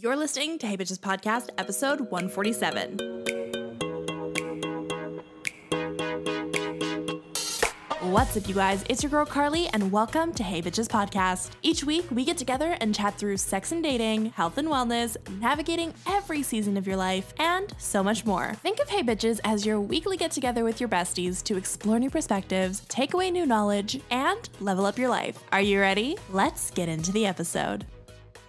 You're listening to Hey Bitches Podcast, episode 147. What's up, you guys? It's your girl Karly, and welcome to Hey Bitches Podcast. Each week, we get together and chat through sex and dating, health and wellness, navigating every season of your life, and so much more. Think of Hey Bitches as your weekly get together with your besties to explore new perspectives, take away new knowledge, and level up your life. Are you ready? Let's get into the episode.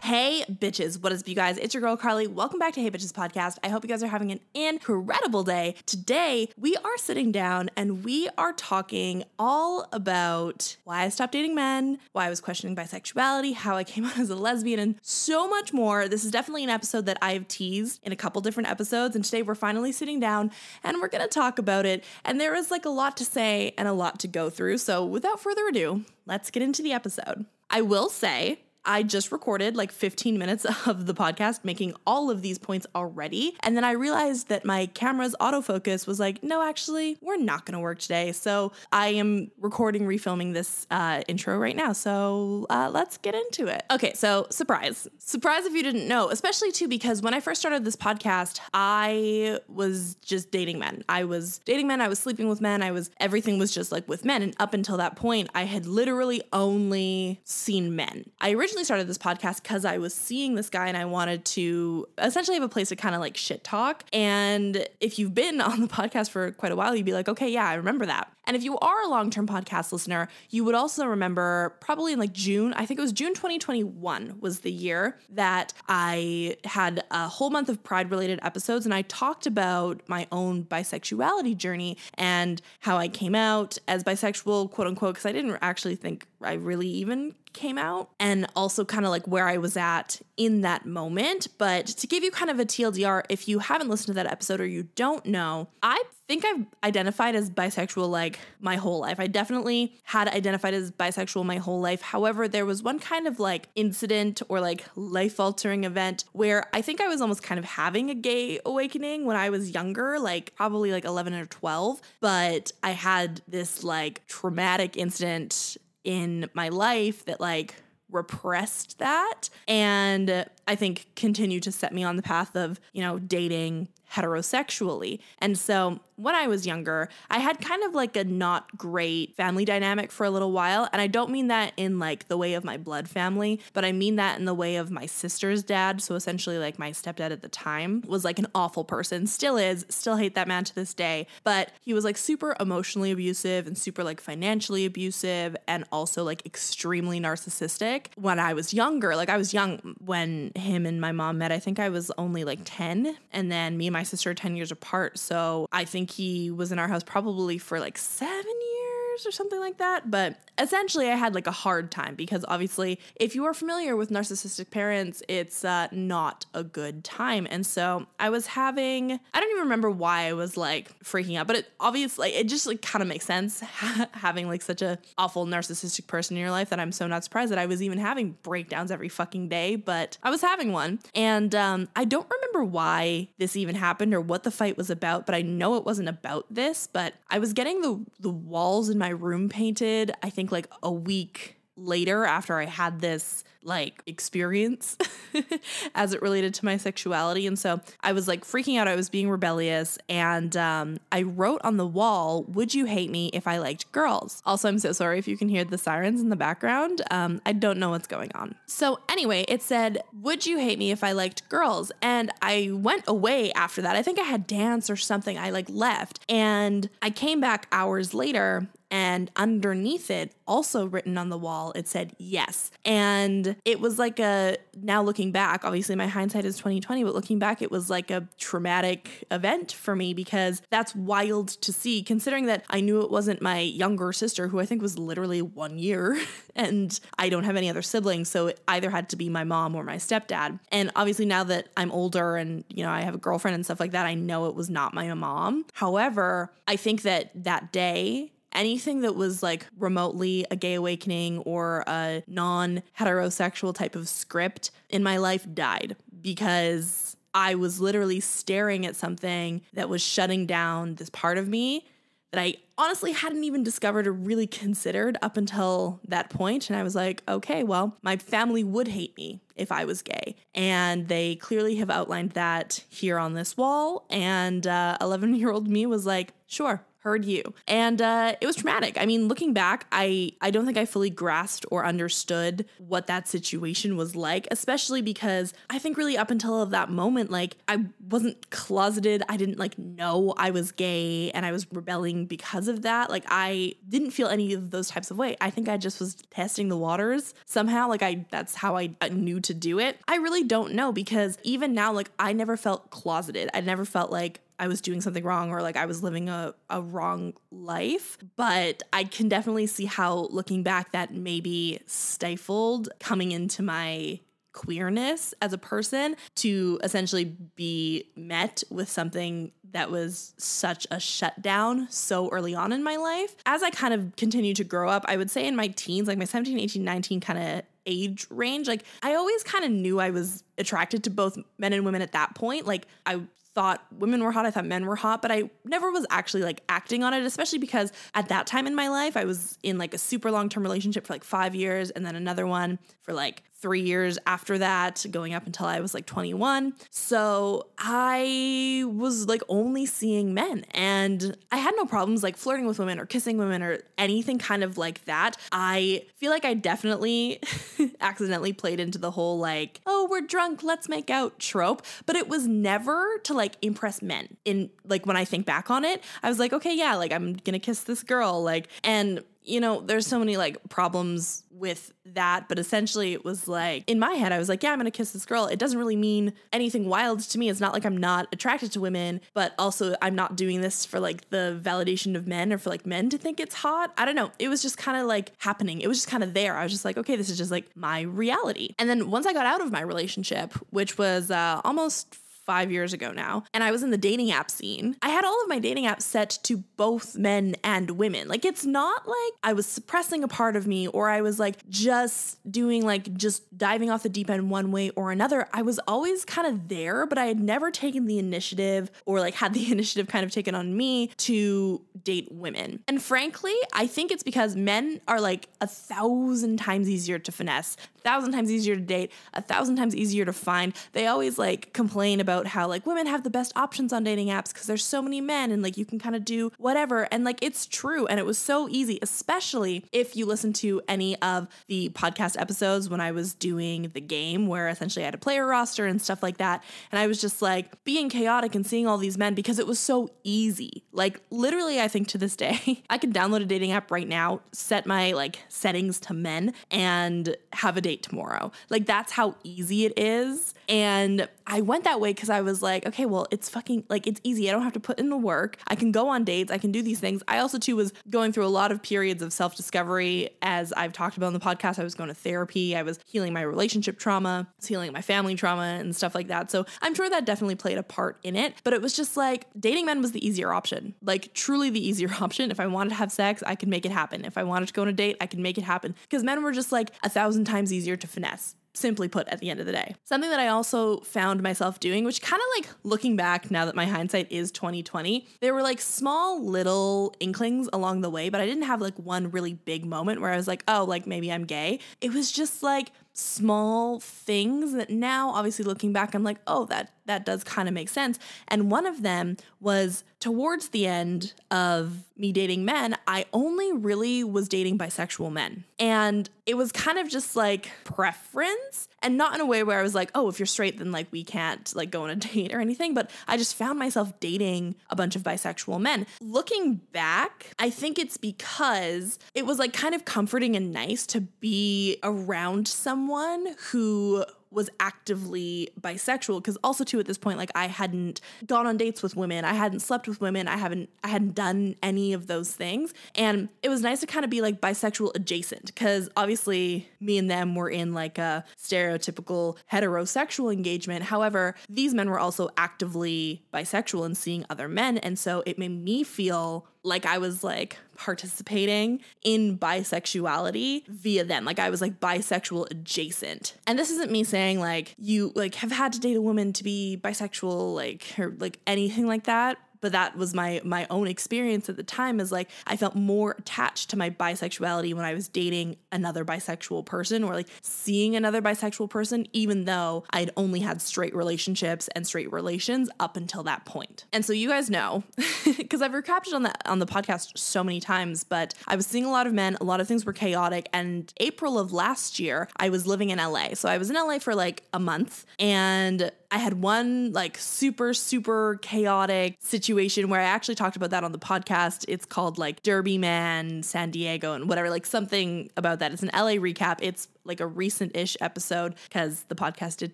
Hey, bitches. What is up, you guys? It's your girl, Karly. Welcome back to Hey Bitches Podcast. I hope you guys are having an incredible day. Today, we are sitting down and we are talking all about why I stopped dating men, why I was questioning bisexuality, how I came out as a lesbian, and so much more. This is definitely an episode that I've teased in a couple different episodes. And today, we're finally sitting down and we're going to talk about it. And there is like a lot to say and a lot to go through. So, without further ado, let's get into the episode. I will say, I just recorded like 15 minutes of the podcast making all of these points already. And then I realized that my camera's autofocus was like, no, actually, we're not going to work today. So I am recording, refilming this uh, intro right now. So uh, let's get into it. Okay, so surprise. Surprise if you didn't know, especially too, because when I first started this podcast, I was just dating men. I was dating men, I was sleeping with men, I was, everything was just like with men. And up until that point, I had literally only seen men. I originally originally started this podcast because I was seeing this guy and I wanted to essentially have a place to kind of like shit talk. And if you've been on the podcast for quite a while, you'd be like, okay, yeah, I remember that. And if you are a long term podcast listener, you would also remember probably in like June, I think it was June 2021 was the year that I had a whole month of pride related episodes and I talked about my own bisexuality journey and how I came out as bisexual, quote unquote, because I didn't actually think I really even came out and also kind of like where I was at in that moment. But to give you kind of a TLDR, if you haven't listened to that episode or you don't know, I think I've identified as bisexual like my whole life. I definitely had identified as bisexual my whole life. However, there was one kind of like incident or like life altering event where I think I was almost kind of having a gay awakening when I was younger, like probably like 11 or 12. But I had this like traumatic incident in my life that like repressed that and I think continued to set me on the path of, you know, dating heterosexually. And so when I was younger, I had kind of like a not great family dynamic for a little while. And I don't mean that in like the way of my blood family, but I mean that in the way of my sister's dad. So essentially, like my stepdad at the time was like an awful person, still is, still hate that man to this day. But he was like super emotionally abusive and super like financially abusive and also like extremely narcissistic when I was younger. Like I was young when him and my mom met. I think I was only like 10. And then me and my sister are 10 years apart. So I think he was in our house probably for like seven years or something like that. But essentially, I had like a hard time because obviously, if you are familiar with narcissistic parents, it's uh, not a good time. And so I was having, I don't even remember why I was like freaking out, but it obviously, it just like kind of makes sense having like such a awful narcissistic person in your life that I'm so not surprised that I was even having breakdowns every fucking day, but I was having one. And um, I don't remember why this even happened or what the fight was about, but I know it wasn't about this, but I was getting the, the walls in my room painted, I think like a week later after I had this like experience as it related to my sexuality. And so I was like freaking out. I was being rebellious. And um, I wrote on the wall, Would you hate me if I liked girls? Also, I'm so sorry if you can hear the sirens in the background. Um, I don't know what's going on. So anyway, it said, Would you hate me if I liked girls? And I went away after that. I think I had dance or something. I like left. And I came back hours later and underneath it, also written on the wall, it said yes. And it was like a now looking back, obviously my hindsight is 2020, but looking back, it was like a traumatic event for me because that's wild to see, considering that I knew it wasn't my younger sister, who I think was literally one year, and I don't have any other siblings. So it either had to be my mom or my stepdad. And obviously now that I'm older and, you know, I have a girlfriend and stuff like that, I know it was not my mom. However, I think that that day anything that was like remotely a gay awakening or a non heterosexual type of script in my life died because I was literally staring at something that was shutting down this part of me that I honestly hadn't even discovered or really considered up until that point. And I was like, okay, well, my family would hate me if I was gay. And they clearly have outlined that here on this wall. And 11 uh, year old me was like, sure, heard you. And uh, it was traumatic. I mean, looking back, I, I don't think I fully grasped or understood what that situation was like, especially because I think really up until that moment, like I wasn't closeted. I didn't like know I was gay and I was rebelling because of that. Like I didn't feel any of those types of way. I think I just was testing the waters somehow. Like I, that's how I knew to do it. I really don't know because even now, like I never felt closeted. I never felt like I was doing something wrong or like I was living a, a wrong life. But I can definitely see how looking back that maybe stifled coming into my queerness as a person to essentially be met with something that was such a shutdown so early on in my life. As I kind of continued to grow up, I would say in my teens, like my 17, 18, 19 kind of age range, like I always kind of knew I was attracted to both men and women at that point. Like I thought women were hot, I thought men were hot, but I never was actually like acting on it, especially because at that time in my life, I was in like a super long term relationship for like five years and then another one for like three years after that, going up until I was like 21. So I was like only seeing men and I had no problems like flirting with women or kissing women or anything kind of like that. I feel like I definitely accidentally played into the whole like, oh, we're drunk, let's make out trope, but it was never to like impress men. In like when I think back on it, I was like, okay, yeah, like I'm gonna kiss this girl, like, and you know, there's so many like problems with that, but essentially it was like in my head, I was like, yeah, I'm gonna kiss this girl. It doesn't really mean anything wild to me. It's not like I'm not attracted to women, but also I'm not doing this for like the validation of men or for like men to think it's hot. I don't know. It was just kind of like happening. It was just kind of there. I was just like, okay, this is just like my reality. And then once I got out of my relationship, which was uh, almost five years ago now, and I was in the dating app scene, I had all of my dating apps set to both men and women. Like, it's not like I was suppressing a part of me or I was like just doing like just diving off the deep end one way or another. I was always kind of there, but I had never taken the initiative or like had the initiative kind of taken on me to date women. And frankly, I think it's because men are like a thousand times easier to finesse, a thousand times easier to date, a thousand times easier to find. They always like complain about how like women have the best options on dating apps because there's so many men and like you can kind of do whatever. And like it's true. And it was so easy, especially if you listen to any of the podcast episodes when I was doing the game where essentially I had a player roster and stuff like that. And I was just like being chaotic and seeing all these men because it was so easy. Like literally, I think to this day, I can download a dating app right now, set my like settings to men, and have a date tomorrow. Like that's how easy it is. And I went that way because I was like, okay, well, it's fucking like it's easy. I don't have to put in the work. I can go on dates. I can do these things. I also too was going through a lot of periods of self discovery. As I've talked about in the podcast, I was going to therapy. I was healing my relationship trauma, healing my family trauma, and stuff like that. So I'm sure that definitely played a part in it. But it was just like dating men was the easier option, like truly the easier option. If I wanted to have sex, I could make it happen. If I wanted to go on a date, I could make it happen because men were just like a thousand times easier to finesse simply put at the end of the day. Something that I also found myself doing, which kind of like looking back now that my hindsight is 2020, there were like small little inklings along the way, but I didn't have like one really big moment where I was like, oh, like maybe I'm gay. It was just like small things that now obviously looking back I'm like, "Oh, that that does kind of make sense." And one of them was towards the end of me dating men, I only really was dating bisexual men. And it was kind of just like preference and not in a way where I was like, "Oh, if you're straight then like we can't like go on a date or anything," but I just found myself dating a bunch of bisexual men. Looking back, I think it's because it was like kind of comforting and nice to be around someone who was actively bisexual because also too at this point like I hadn't gone on dates with women, I hadn't slept with women, I haven't I hadn't done any of those things. And it was nice to kind of be like bisexual adjacent cuz obviously me and them were in like a stereotypical heterosexual engagement. However, these men were also actively bisexual and seeing other men and so it made me feel like I was like participating in bisexuality via them. Like I was like bisexual adjacent. And this isn't me saying like you like have had to date a woman to be bisexual like or like anything like that but that was my my own experience at the time is like I felt more attached to my bisexuality when I was dating another bisexual person or like seeing another bisexual person even though I'd only had straight relationships and straight relations up until that point. And so you guys know because I've recapped on the on the podcast so many times, but I was seeing a lot of men, a lot of things were chaotic and April of last year I was living in LA. So I was in LA for like a month and I had one like super, super chaotic situation where I actually talked about that on the podcast. It's called like Derby Man San Diego and whatever, like something about that. It's an LA recap. It's like a recent ish episode because the podcast did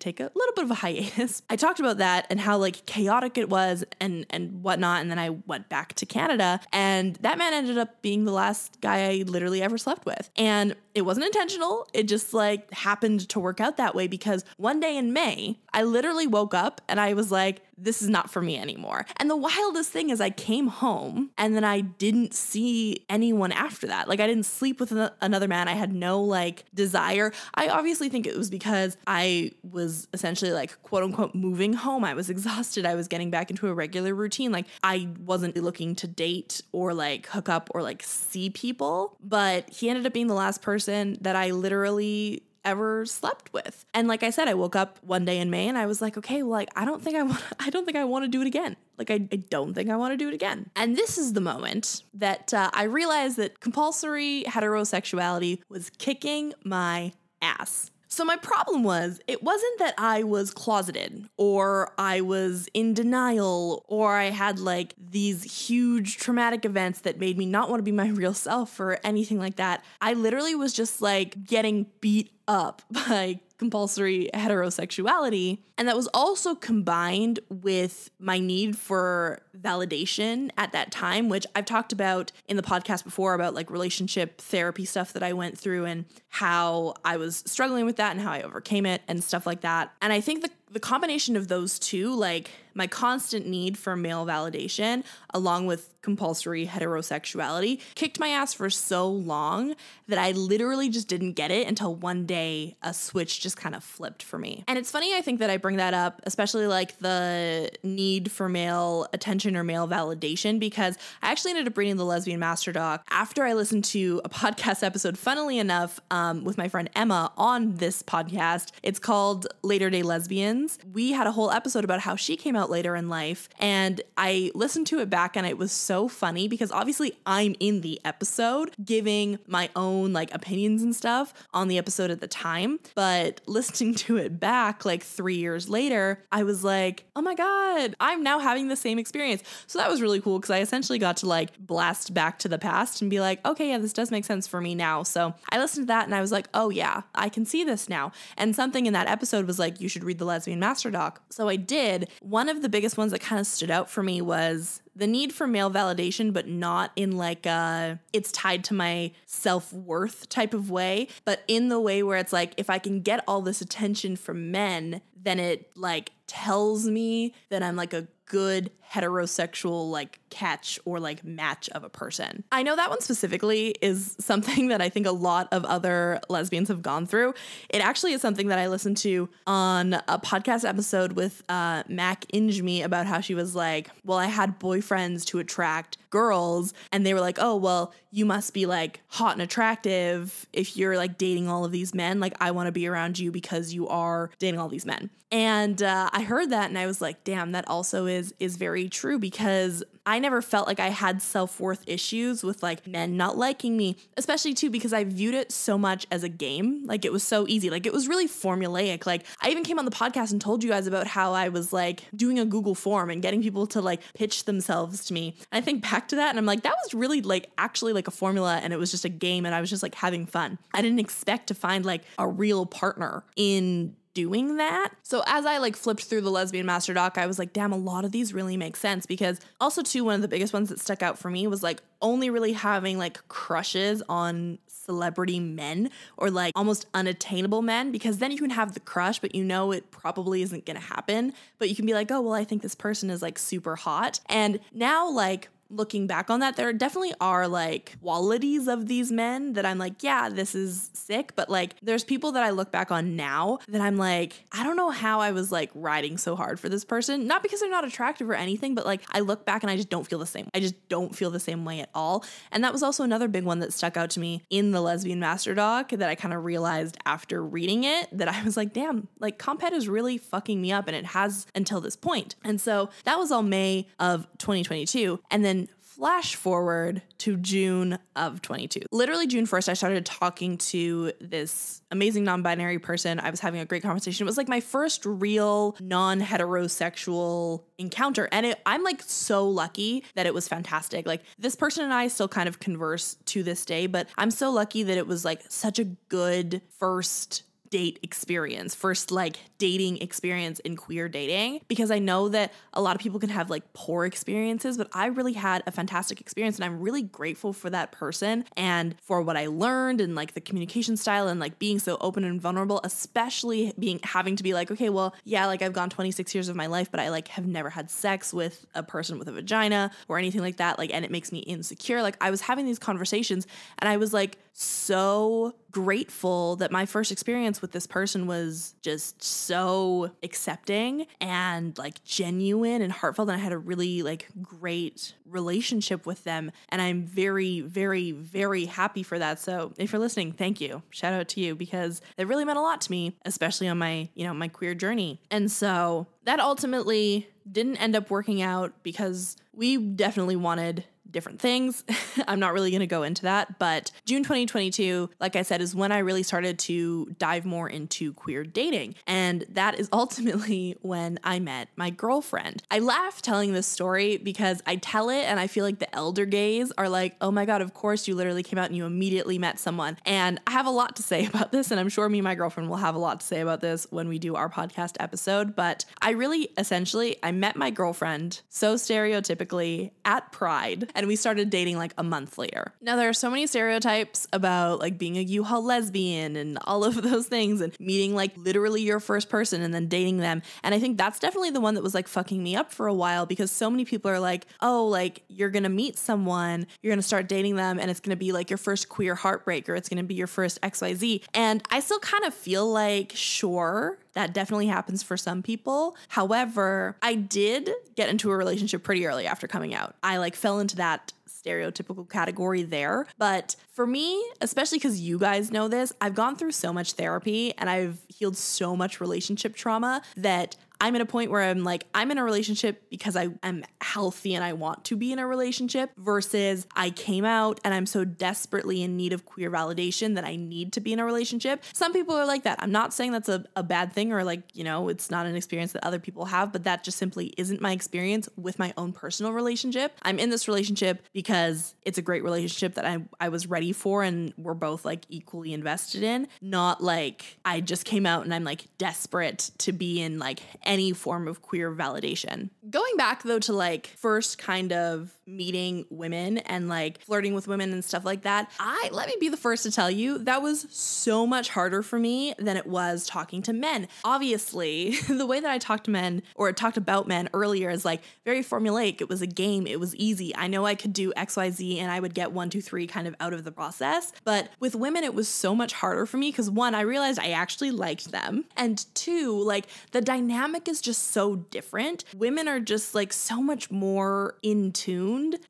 take a little bit of a hiatus. I talked about that and how like chaotic it was and and whatnot. And then I went back to Canada and that man ended up being the last guy I literally ever slept with. And it wasn't intentional. It just like happened to work out that way because one day in May, I literally woke up and I was like, this is not for me anymore. And the wildest thing is, I came home and then I didn't see anyone after that. Like, I didn't sleep with another man. I had no like desire. I obviously think it was because I was essentially like quote unquote moving home. I was exhausted. I was getting back into a regular routine. Like, I wasn't looking to date or like hook up or like see people. But he ended up being the last person that I literally ever slept with. And like I said, I woke up one day in May and I was like, okay, well, like I don't think I want I don't think I want to do it again. Like I, I don't think I want to do it again. And this is the moment that uh, I realized that compulsory heterosexuality was kicking my ass. So, my problem was, it wasn't that I was closeted or I was in denial or I had like these huge traumatic events that made me not want to be my real self or anything like that. I literally was just like getting beat up by compulsory heterosexuality. And that was also combined with my need for validation at that time, which I've talked about in the podcast before about like relationship therapy stuff that I went through and how I was struggling with that and how I overcame it and stuff like that. And I think the the combination of those two, like my constant need for male validation, along with compulsory heterosexuality, kicked my ass for so long that I literally just didn't get it until one day a switch just kind of flipped for me. And it's funny, I think that I bring that up, especially like the need for male attention or male validation, because I actually ended up reading the Lesbian Master Doc after I listened to a podcast episode, funnily enough, um, with my friend Emma on this podcast. It's called Later Day Lesbians. We had a whole episode about how she came out later in life, and I listened to it back and it was so funny because obviously I'm in the episode giving my own like opinions and stuff on the episode at the time, but listening to it back like 3 years later, I was like, "Oh my god, I'm now having the same experience." So that was really cool because I essentially got to like blast back to the past and be like, "Okay, yeah, this does make sense for me now." So I listened to that and I was like, "Oh yeah, I can see this now." And something in that episode was like, "You should read the Master Doc." So I did. One of the biggest ones that kind of stood out for me was the need for male validation, but not in like a it's tied to my self worth type of way, but in the way where it's like if I can get all this attention from men, then it like tells me that I'm like a good heterosexual like catch or like match of a person. I know that one specifically is something that I think a lot of other lesbians have gone through. It actually is something that I listened to on a podcast episode with uh, Mac Ingeme about how she was like, Well, I had boyfriends to attract girls, and they were like, Oh, well, you must be like hot and attractive if you're like dating all of these men. Like, I want to be around you because you are dating all these men. And uh, I heard that and I was like, damn, that also is is very true because I never felt like I had self worth issues with like men not liking me, especially too because I viewed it so much as a game. Like it was so easy. Like it was really formulaic. Like I even came on the podcast and told you guys about how I was like doing a Google form and getting people to like pitch themselves to me. And I think back to that and I'm like, that was really like actually like a formula and it was just a game and I was just like having fun. I didn't expect to find like a real partner in doing that. So as I like flipped through the lesbian master doc, I was like, damn, a lot of these really make sense because also too one of the biggest ones that stuck out for me was like only really having like crushes on celebrity men or like almost unattainable men because then you can have the crush but you know it probably isn't going to happen, but you can be like, "Oh, well, I think this person is like super hot." And now like looking back on that, there definitely are like qualities of these men that I'm like, yeah, this is sick. But like, there's people that I look back on now that I'm like, I don't know how I was like riding so hard for this person. Not because they're not attractive or anything, but like, I look back and I just don't feel the same. I just don't feel the same way at all. And that was also another big one that stuck out to me in the lesbian master doc that I kind of realized after reading it that I was like, damn, like comphet is really fucking me up and it has until this point. And so that was all May of 2022. And then flash forward to June of 22. Literally, June 1st, I started talking to this amazing non binary person. I was having a great conversation. It was like my first real non heterosexual encounter. And it, I'm like so lucky that it was fantastic. Like, this person and I still kind of converse to this day, but I'm so lucky that it was like such a good first date experience, first like dating experience in queer dating, because I know that a lot of people can have like poor experiences, but I really had a fantastic experience and I'm really grateful for that person and for what I learned and like the communication style and like being so open and vulnerable, especially being having to be like, okay, well, yeah, like I've gone 26 years of my life, but I like have never had sex with a person with a vagina or anything like that. Like, and it makes me insecure. Like, I was having these conversations and I was like, so grateful that my first experience with this person was just so accepting and like genuine and heartfelt and I had a really like great relationship with them and I'm very very very happy for that. So, if you're listening, thank you. Shout out to you because it really meant a lot to me, especially on my, you know, my queer journey. And so, that ultimately didn't end up working out because we definitely wanted different things. I'm not really going to go into that, but June 2022, like I said, is when I really started to dive more into queer dating. And that is ultimately when I met my girlfriend. I laugh telling this story because I tell it and I feel like the elder gays are like, oh my God, of course you literally came out and you immediately met someone. And I have a lot to say about this. And I'm sure me and my girlfriend will have a lot to say about this when we do our podcast episode. But I really essentially, I met my girlfriend so stereotypically at Pride and we started dating like a month later. Now, there are so many stereotypes about like being a U-Haul lesbian and all of those things and meeting like literally your first person and then dating them. And I think that's definitely the one that was like fucking me up for a while because so many people are like, oh, like you're gonna meet someone, you're gonna start dating them, and it's gonna be like your first queer heartbreaker, it's gonna be your first XYZ. And I still kind of feel like, sure, that definitely happens for some people. However, I did get into a relationship pretty early after coming out. I like fell into that stereotypical category there. But for me, especially because you guys know this, I've gone through so much therapy and I've healed so much relationship trauma that I'm at a point where I'm like, I'm in a relationship because I am healthy and I want to be in a relationship versus I came out and I'm so desperately in need of queer validation that I need to be in a relationship. Some people are like that. I'm not saying that's a, a bad thing or like, you know, it's not an experience that other people have, but that just simply isn't my experience with my own personal relationship. I'm in this relationship because it's a great relationship that I, I was ready for and we're both like equally invested in, not like I just came out and I'm like desperate to be in like any form of queer validation. Going back though to like first kind of meeting women and like flirting with women and stuff like that, I let me be the first to tell you that was so much harder for me than it was talking to men. Obviously, the way that I talked to men or talked about men earlier is like very formulaic. It was a game, it was easy. I know I could do XYZ and I would get one, two, three kind of out of the process. But with women, it was so much harder for me because one, I realized I actually liked them. And two, like the dynamic is just so different. Women are just like so much more in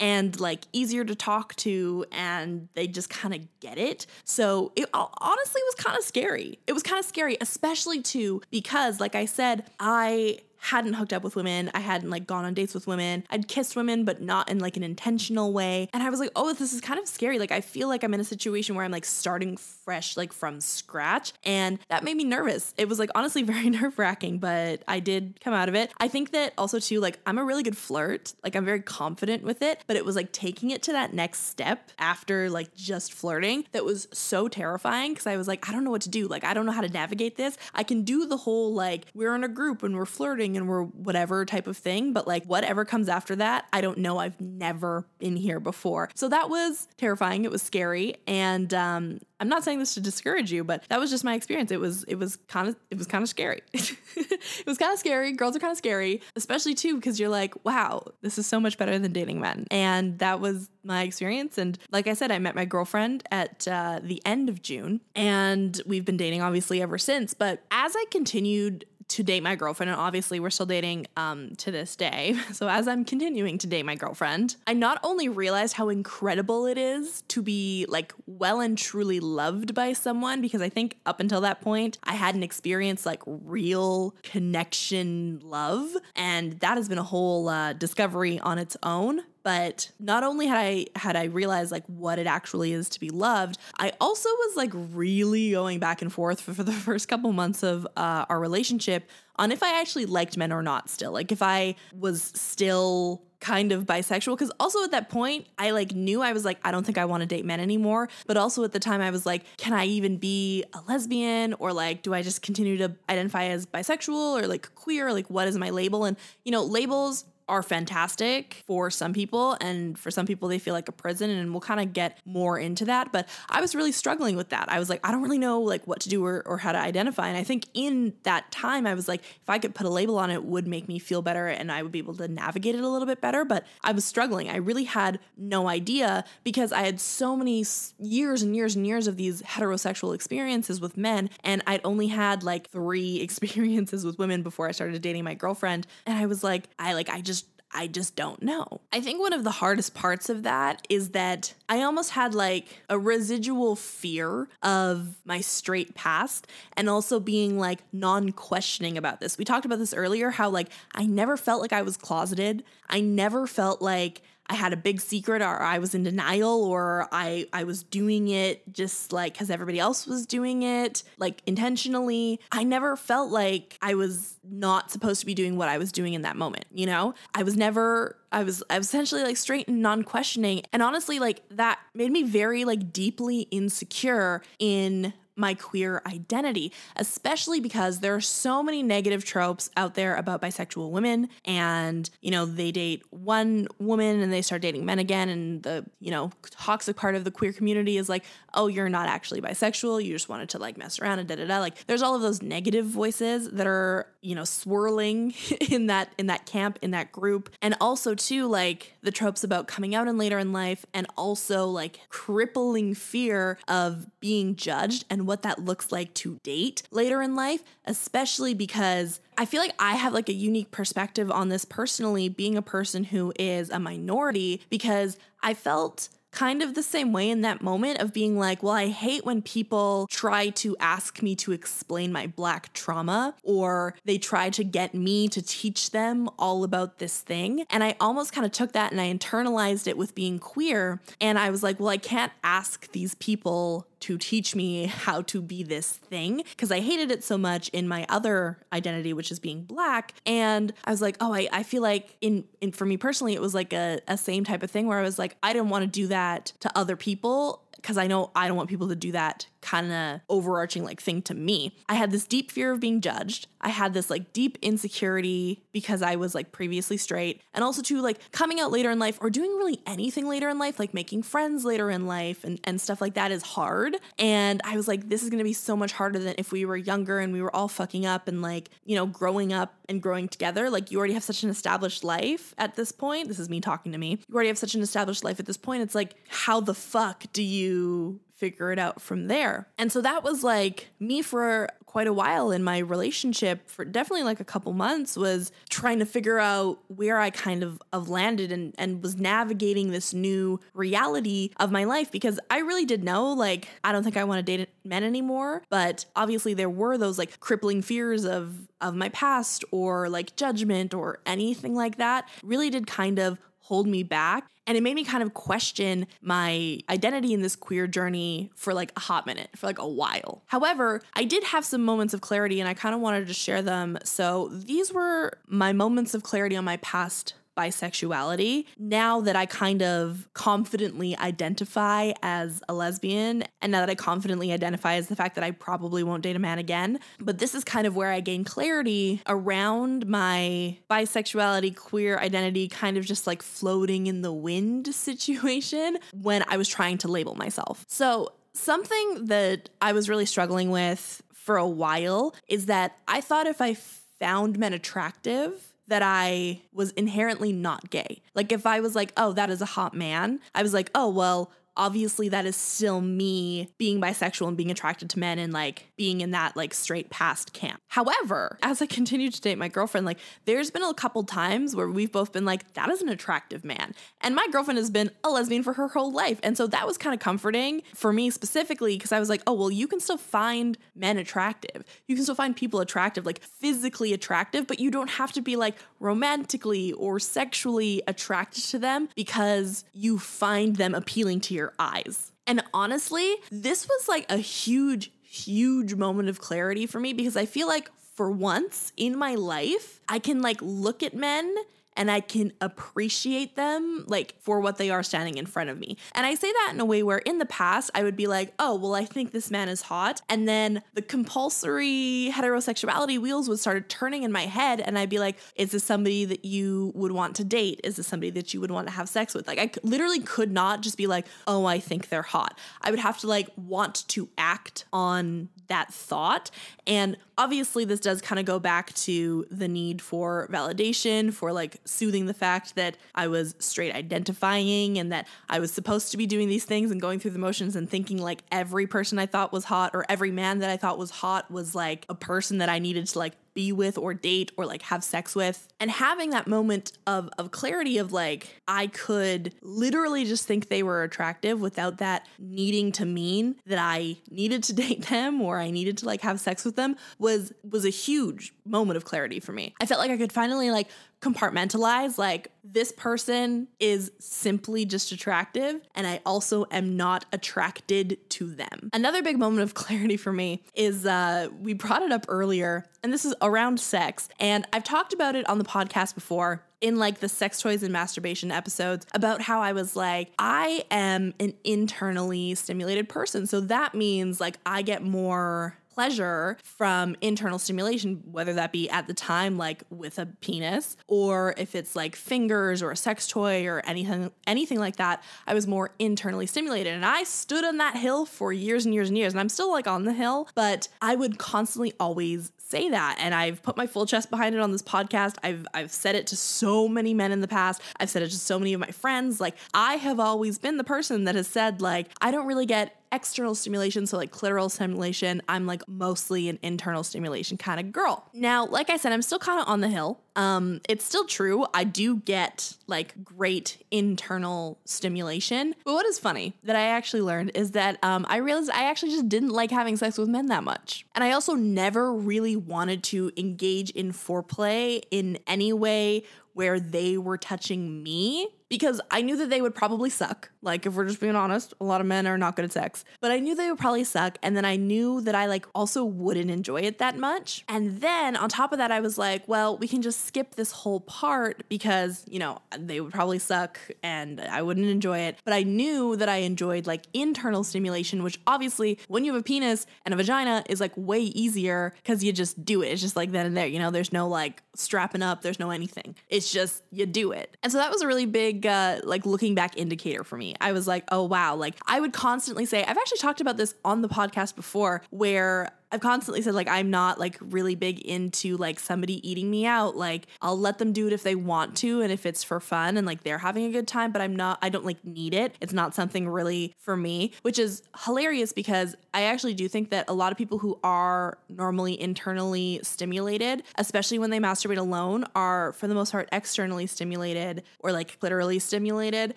and like easier to talk to, and they just kind of get it. So it honestly was kind of scary. It was kind of scary, especially too, because like I said, I hadn't hooked up with women. I hadn't like gone on dates with women. I'd kissed women, but not in like an intentional way. And I was like, oh, this is kind of scary. Like, I feel like I'm in a situation where I'm like starting fresh, like from scratch. And that made me nervous. It was like honestly very nerve wracking, but I did come out of it. I think that also, too, like, I'm a really good flirt. Like, I'm very confident with it, but it was like taking it to that next step after like just flirting that was so terrifying because I was like, I don't know what to do. Like, I don't know how to navigate this. I can do the whole like, we're in a group and we're flirting and we're whatever type of thing. But like whatever comes after that, I don't know. I've never been here before. So that was terrifying. It was scary. And um, I'm not saying this to discourage you, but that was just my experience. It was it was kind of it was kind of scary. it was kind of scary. Girls are kind of scary, especially too because you're like, wow, this is so much better than dating men. And that was my experience. And like I said, I met my girlfriend at uh, the end of June, and we've been dating obviously ever since. But as I continued to date my girlfriend and obviously we're still dating um, to this day. So as i'm continuing to date my girlfriend i not only realized how incredible it is to be like well and truly loved by someone because i think up until that point i hadn't experienced like real connection love and that has been a whole uh, discovery on its own but not only had I had I realized like what it actually is to be loved, I also was like really going back and forth for, for the first couple months of uh, our relationship on if I actually liked men or not still. Like if I was still kind of bisexual because also at that point I like knew I was like I don't think I want to date men anymore. But also at the time I was like can I even be a lesbian? Or like do I just continue to identify as bisexual? Or like queer? Like what is my label? And you know labels are fantastic for some people and for some people they feel like a prison and we'll kind of get more into that. But i was really struggling with that. I was like i don't really know like what to do or, or how to identify. And i think in that time i was like if i could put a label on it, it would make me feel better and i would be able to navigate it a little bit better. But i was struggling. I really had no idea because i had so many years and years and years of these heterosexual experiences with men and i'd only had like three experiences with women before i started dating my girlfriend. And i was like i like i just I just don't know. I think one of the hardest parts of that is that I almost had like a residual fear of my straight past and also being like non questioning about this. We talked about this earlier how like I never felt like I was closeted. I never felt like I had a big secret or I was in denial or I I was doing it just like cuz everybody else was doing it like intentionally. I never felt like I was not supposed to be doing what I was doing in that moment, you know? I was never I was I was essentially like straight and non-questioning. And honestly like that made me very like deeply insecure in my queer identity, especially because there are so many negative tropes out there about bisexual women. And, you know, they date one woman and they start dating men again. And the, you know, toxic part of the queer community is like, oh, you're not actually bisexual. You just wanted to like mess around and da da da. Like, there's all of those negative voices that are, you know, swirling in that, in that camp, in that group. And also, too, like the tropes about coming out in later in life and also like crippling fear of being judged and what that looks like to date later in life, especially because I feel like I have like a unique perspective on this personally, being a person who is a minority, because I felt kind of the same way in that moment of being like, well, I hate when people try to ask me to explain my black trauma or they try to get me to teach them all about this thing. And I almost kind of took that and I internalized it with being queer. And I was like, well, I can't ask these people to teach me how to be this thing because I hated it so much in my other identity, which is being black. And I was like, oh, I, I feel like in, in for me personally, it was like a, a same type of thing where I was like, I didn't want to do that to other people because I know I don't want people to do that kind of overarching like thing to me. I had this deep fear of being judged. I had this like deep insecurity because I was like previously straight and also to like coming out later in life or doing really anything later in life, like making friends later in life and, and stuff like that is hard. And I was like, this is going to be so much harder than if we were younger and we were all fucking up and like, you know, growing up and growing together. Like you already have such an established life at this point. This is me talking to me. You already have such an established life at this point. It's like, how the fuck do you figure it out from there. And so that was like me for quite a while in my relationship for definitely like a couple months was trying to figure out where I kind of, of landed and, and was navigating this new reality of my life because I really did know like I don't think I want to date men anymore. But obviously there were those like crippling fears of of my past or like judgment or anything like that really did kind of hold me back. And it made me kind of question my identity in this queer journey for like a hot minute, for like a while. However, I did have some moments of clarity and I kind of wanted to share them. So these were my moments of clarity on my past bisexuality. Now that I kind of confidently identify as a lesbian, and now that I confidently identify as the fact that I probably won't date a man again, but this is kind of where I gain clarity around my bisexuality, queer identity, kind of just like floating in the wind situation when I was trying to label myself. So, something that I was really struggling with for a while is that I thought if I found men attractive, that I was inherently not gay. Like if I was like, oh, that is a hot man, I was like, oh, well, obviously that is still me being bisexual and being attracted to men and like being in that like straight past camp. However, as I continue to date my girlfriend, like there's been a couple times where we've both been like, that is an attractive man. And my girlfriend has been a lesbian for her whole life. And so that was kind of comforting for me specifically because I was like, oh, well, you can still find men attractive. You can still find people attractive, like physically attractive, but you don't have to be like romantically or sexually attracted to them because you find them appealing to your your eyes. And honestly, this was like a huge, huge moment of clarity for me because I feel like for once in my life, I can like look at men and I can appreciate them like for what they are standing in front of me. And I say that in a way where in the past I would be like, oh, well, I think this man is hot. And then the compulsory heterosexuality wheels would start turning in my head. And I'd be like, is this somebody that you would want to date? Is this somebody that you would want to have sex with? Like, I literally could not just be like, oh, I think they're hot. I would have to like want to act on that thought. And obviously, this does kind of go back to the need for validation, for like soothing the fact that I was straight identifying and that I was supposed to be doing these things and going through the motions and thinking like every person I thought was hot or every man that I thought was hot was like a person that I needed to like be with or date or like have sex with and having that moment of of clarity of like I could literally just think they were attractive without that needing to mean that I needed to date them or I needed to like have sex with them was was a huge moment of clarity for me. I felt like I could finally like compartmentalize like this person is simply just attractive and I also am not attracted to them. Another big moment of clarity for me is uh we brought it up earlier and this is around sex and I've talked about it on the podcast before in like the sex toys and masturbation episodes about how I was like, I am an internally stimulated person. So that means like I get more pleasure from internal stimulation, whether that be at the time, like with a penis, or if it's like fingers or a sex toy or anything, anything like that. I was more internally stimulated. And I stood on that hill for years and years and years. And I'm still like on the hill, but I would constantly always say that. And I've put my full chest behind it on this podcast. I've I've said it to so many men in the past. I've said it to so many of my friends. Like I have always been the person that has said like I don't really get external stimulation, so like clitoral stimulation, I'm like mostly an internal stimulation kind of girl. Now, like I said, I'm still kind of on the hill. Um, it's still true. I do get like great internal stimulation. But what is funny that I actually learned is that um, I realized I actually just didn't like having sex with men that much. And I also never really wanted to engage in foreplay in any way where they were touching me because I knew that they would probably suck. Like, if we're just being honest, a lot of men are not good at sex, but I knew they would probably suck. And then I knew that I like also wouldn't enjoy it that much. And then on top of that, I was like, well, we can just skip this whole part because, you know, they would probably suck and I wouldn't enjoy it. But I knew that I enjoyed like internal stimulation, which obviously when you have a penis and a vagina is like way easier because you just do it. It's just like then and there, you know, there's no like strapping up, there's no anything. It's just you do it. And so that was a really big big uh, like looking back indicator for me. I was like, oh wow, like I would constantly say, I've actually talked about this on the podcast before where I've constantly said like I'm not like really big into like somebody eating me out. Like I'll let them do it if they want to and if it's for fun and like they're having a good time, but I'm not I don't like need it. It's not something really for me, which is hilarious because I actually do think that a lot of people who are normally internally stimulated, especially when they masturbate alone, are for the most part externally stimulated or like clitorally stimulated.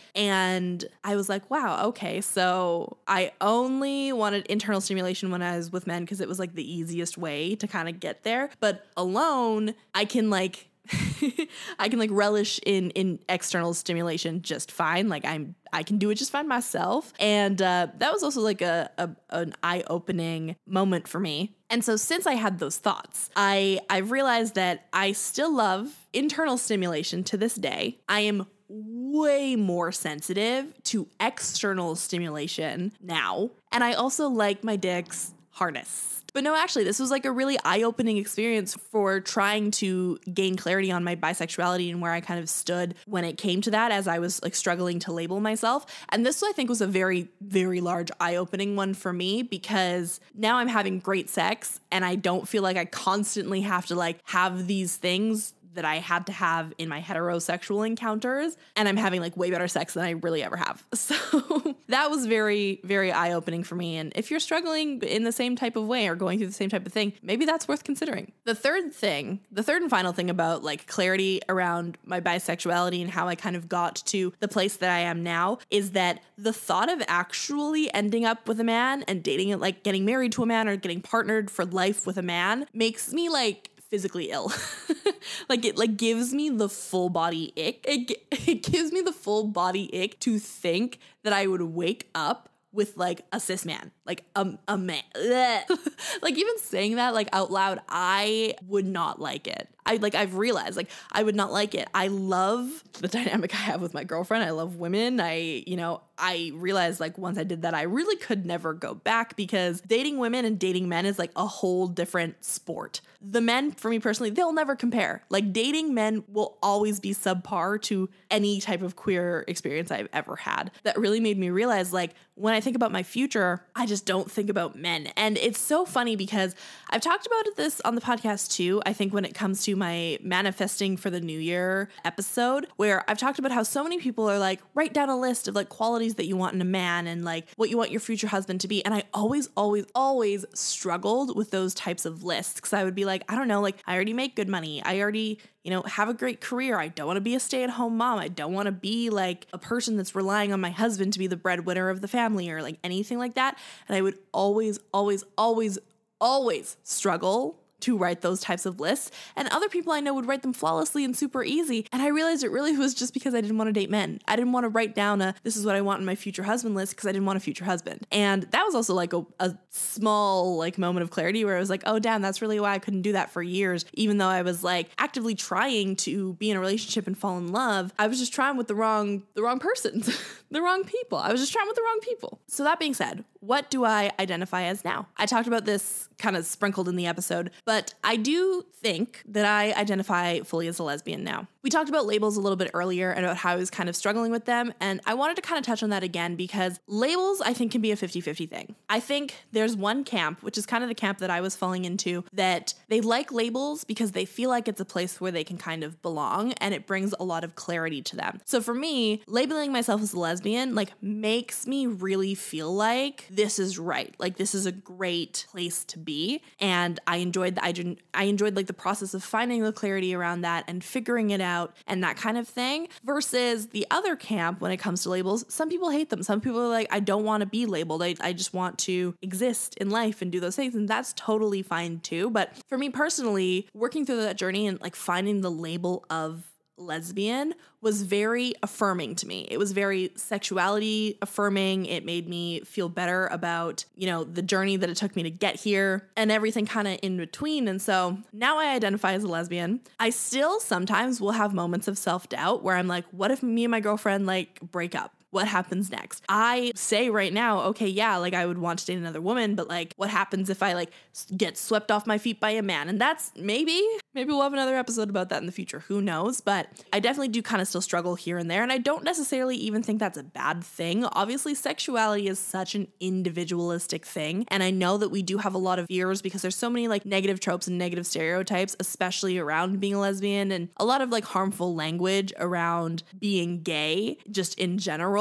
And I was like, wow, okay. So I only wanted internal stimulation when I was with men because it was like the easiest way to kind of get there. But alone, I can like I can like relish in in external stimulation just fine. Like I'm I can do it just fine myself. And uh, that was also like a, a an eye opening moment for me. And so since I had those thoughts, I I realized that I still love internal stimulation to this day. I am way more sensitive to external stimulation now. And I also like my dick's hardest. But no, actually, this was like a really eye opening experience for trying to gain clarity on my bisexuality and where I kind of stood when it came to that as I was like struggling to label myself. And this, I think, was a very, very large eye opening one for me because now I'm having great sex and I don't feel like I constantly have to like have these things that I had to have in my heterosexual encounters, and I'm having like way better sex than I really ever have. So that was very, very eye opening for me. And if you're struggling in the same type of way or going through the same type of thing, maybe that's worth considering. The third thing, the third and final thing about like clarity around my bisexuality and how I kind of got to the place that I am now is that the thought of actually ending up with a man and dating it, like getting married to a man or getting partnered for life with a man, makes me like physically ill. like it like gives me the full body ick. It, it gives me the full body ick to think that I would wake up with like a cis man, like a, a man. like even saying that like out loud, I would not like it. I like I've realized like I would not like it. I love the dynamic I have with my girlfriend. I love women. I, you know, I realized like once I did that, I really could never go back because dating women and dating men is like a whole different sport. The men, for me personally, they'll never compare. Like dating men will always be subpar to any type of queer experience I've ever had. That really made me realize like when I think about my future, I just don't think about men. And it's so funny because I've talked about this on the podcast too. I think when it comes to my manifesting for the new year episode, where I've talked about how so many people are like, write down a list of like qualities that you want in a man and like what you want your future husband to be. And I always, always, always struggled with those types of lists because I would be like, I don't know, like I already make good money. I already, you know, have a great career. I don't want to be a stay at home mom. I don't want to be like a person that's relying on my husband to be the breadwinner of the family or like anything like that. And I would always, always, always, always struggle to write those types of lists. And other people I know would write them flawlessly and super easy. And I realized it really was just because I didn't want to date men. I didn't want to write down a this is what I want in my future husband list because I didn't want a future husband. And that was also like a, a small like moment of clarity where I was like, oh damn, that's really why I couldn't do that for years. Even though I was like actively trying to be in a relationship and fall in love, I was just trying with the wrong the wrong person, the wrong people. I was just trying with the wrong people. So that being said, what do I identify as now? I talked about this kind of sprinkled in the episode, but I do think that I identify fully as a lesbian now. We talked about labels a little bit earlier and about how I was kind of struggling with them. And I wanted to kind of touch on that again because labels, I think, can be a 50 50 thing. I think there's one camp, which is kind of the camp that I was falling into, that they like labels because they feel like it's a place where they can kind of belong and it brings a lot of clarity to them. So for me, labeling myself as a lesbian like makes me really feel like this is right. Like this is a great place to be. And I enjoyed the, I, I enjoyed like the process of finding the clarity around that and figuring it out and that kind of thing. Versus the other camp when it comes to labels, some people hate them. Some people are like, I don't want to be labeled. I, I just want to exist in life and do those things. And that's totally fine too. But for me personally, working through that journey and like finding the label of lesbian was very affirming to me. It was very sexuality affirming. It made me feel better about, you know, the journey that it took me to get here and everything kind of in between. And so now I identify as a lesbian. I still sometimes will have moments of self doubt where I'm like, what if me and my girlfriend like break up? What happens next? I say right now, okay, yeah, like I would want to date another woman, but like what happens if I like get swept off my feet by a man? And that's maybe, maybe we'll have another episode about that in the future. Who knows? But I definitely do kind of still struggle here and there. And I don't necessarily even think that's a bad thing. Obviously, sexuality is such an individualistic thing. And I know that we do have a lot of fears because there's so many like negative tropes and negative stereotypes, especially around being a lesbian and a lot of like harmful language around being gay just in general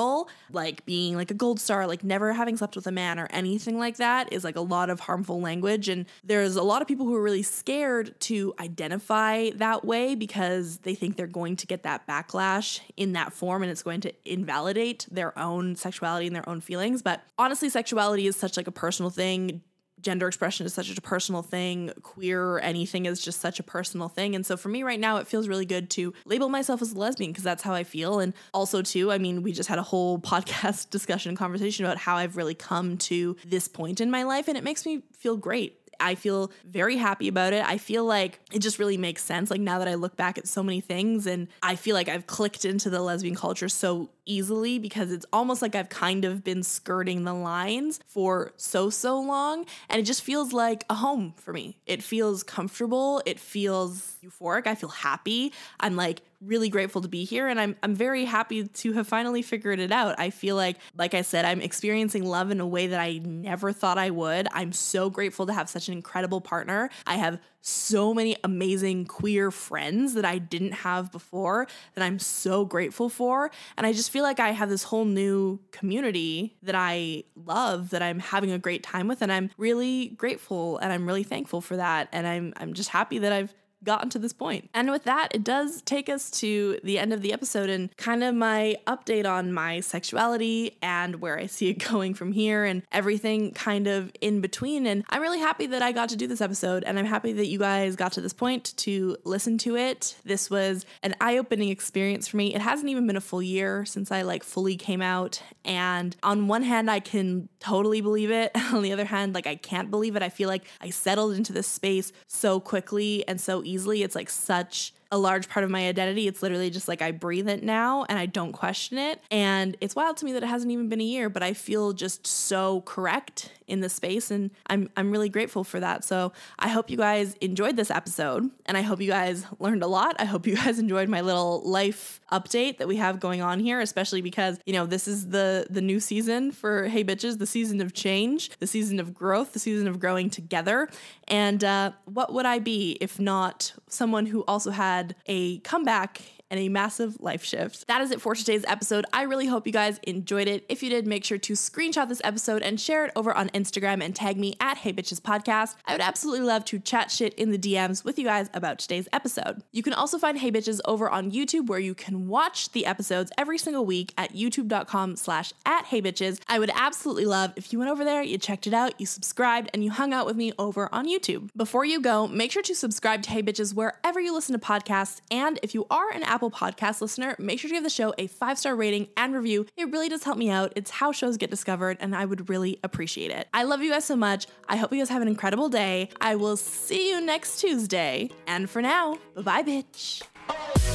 like being like a gold star, like never having slept with a man or anything like that is like a lot of harmful language. And there's a lot of people who are really scared to identify that way because they think they're going to get that backlash in that form and it's going to invalidate their own sexuality and their own feelings. But honestly, sexuality is such like a personal thing gender expression is such a personal thing. Queer anything is just such a personal thing. And so for me right now, it feels really good to label myself as a lesbian because that's how I feel. And also, too, I mean, we just had a whole podcast discussion and conversation about how I've really come to this point in my life. And it makes me feel great. I feel very happy about it. I feel like it just really makes sense. Like now that I look back at so many things and I feel like I've clicked into the lesbian culture so easily because it's almost like I've kind of been skirting the lines for so, so long. And it just feels like a home for me. It feels comfortable. It feels euphoric. I feel happy. I'm like really grateful to be here and I'm I'm very happy to have finally figured it out. I feel like like I said I'm experiencing love in a way that I never thought I would. I'm so grateful to have such an incredible partner. I have so many amazing queer friends that I didn't have before that I'm so grateful for. And I just feel like I have this whole new community that I love, that I'm having a great time with. And I'm really grateful and I'm really thankful for that. And I'm, I'm just happy that I've gotten to this point. And with that, it does take us to the end of the episode and kind of my update on my sexuality and where I see it going from here and everything kind of in between. And I'm really happy that I got to do this episode and I'm happy that you guys got to this point to listen to it. This was an eye-opening experience for me. It hasn't even been a full year since I like fully came out and on one hand I can totally believe it. on the other hand, like I can't believe it. I feel like I settled into this space so quickly and so easily. It's like such a large part of my identity. It's literally just like I breathe it now and I don't question it. And it's wild to me that it hasn't even been a year, but I feel just so correct in the space and I'm I'm really grateful for that. So, I hope you guys enjoyed this episode and I hope you guys learned a lot. I hope you guys enjoyed my little life update that we have going on here, especially because, you know, this is the the new season for Hey Bitches, the season of change, the season of growth, the season of growing together. And uh, what would I be if not someone who also had a comeback and a massive life shift. That is it for today's episode. I really hope you guys enjoyed it. If you did, make sure to screenshot this episode and share it over on Instagram and tag me at Hey Bitches Podcast. I would absolutely love to chat shit in the DMs with you guys about today's episode. You can also find Hey Bitches over on YouTube where you can watch the episodes every single week at youtube.com slash at Hey Bitches. I would absolutely love if you went over there, you checked it out, you subscribed, and you hung out with me over on YouTube. Before you go, make sure to subscribe to Hey Bitches wherever you listen to podcasts. And if you are an Apple Podcast listener, make sure to give the show a five star rating and review. It really does help me out. It's how shows get discovered, and I would really appreciate it. I love you guys so much. I hope you guys have an incredible day. I will see you next Tuesday. And for now, bye bye, bitch.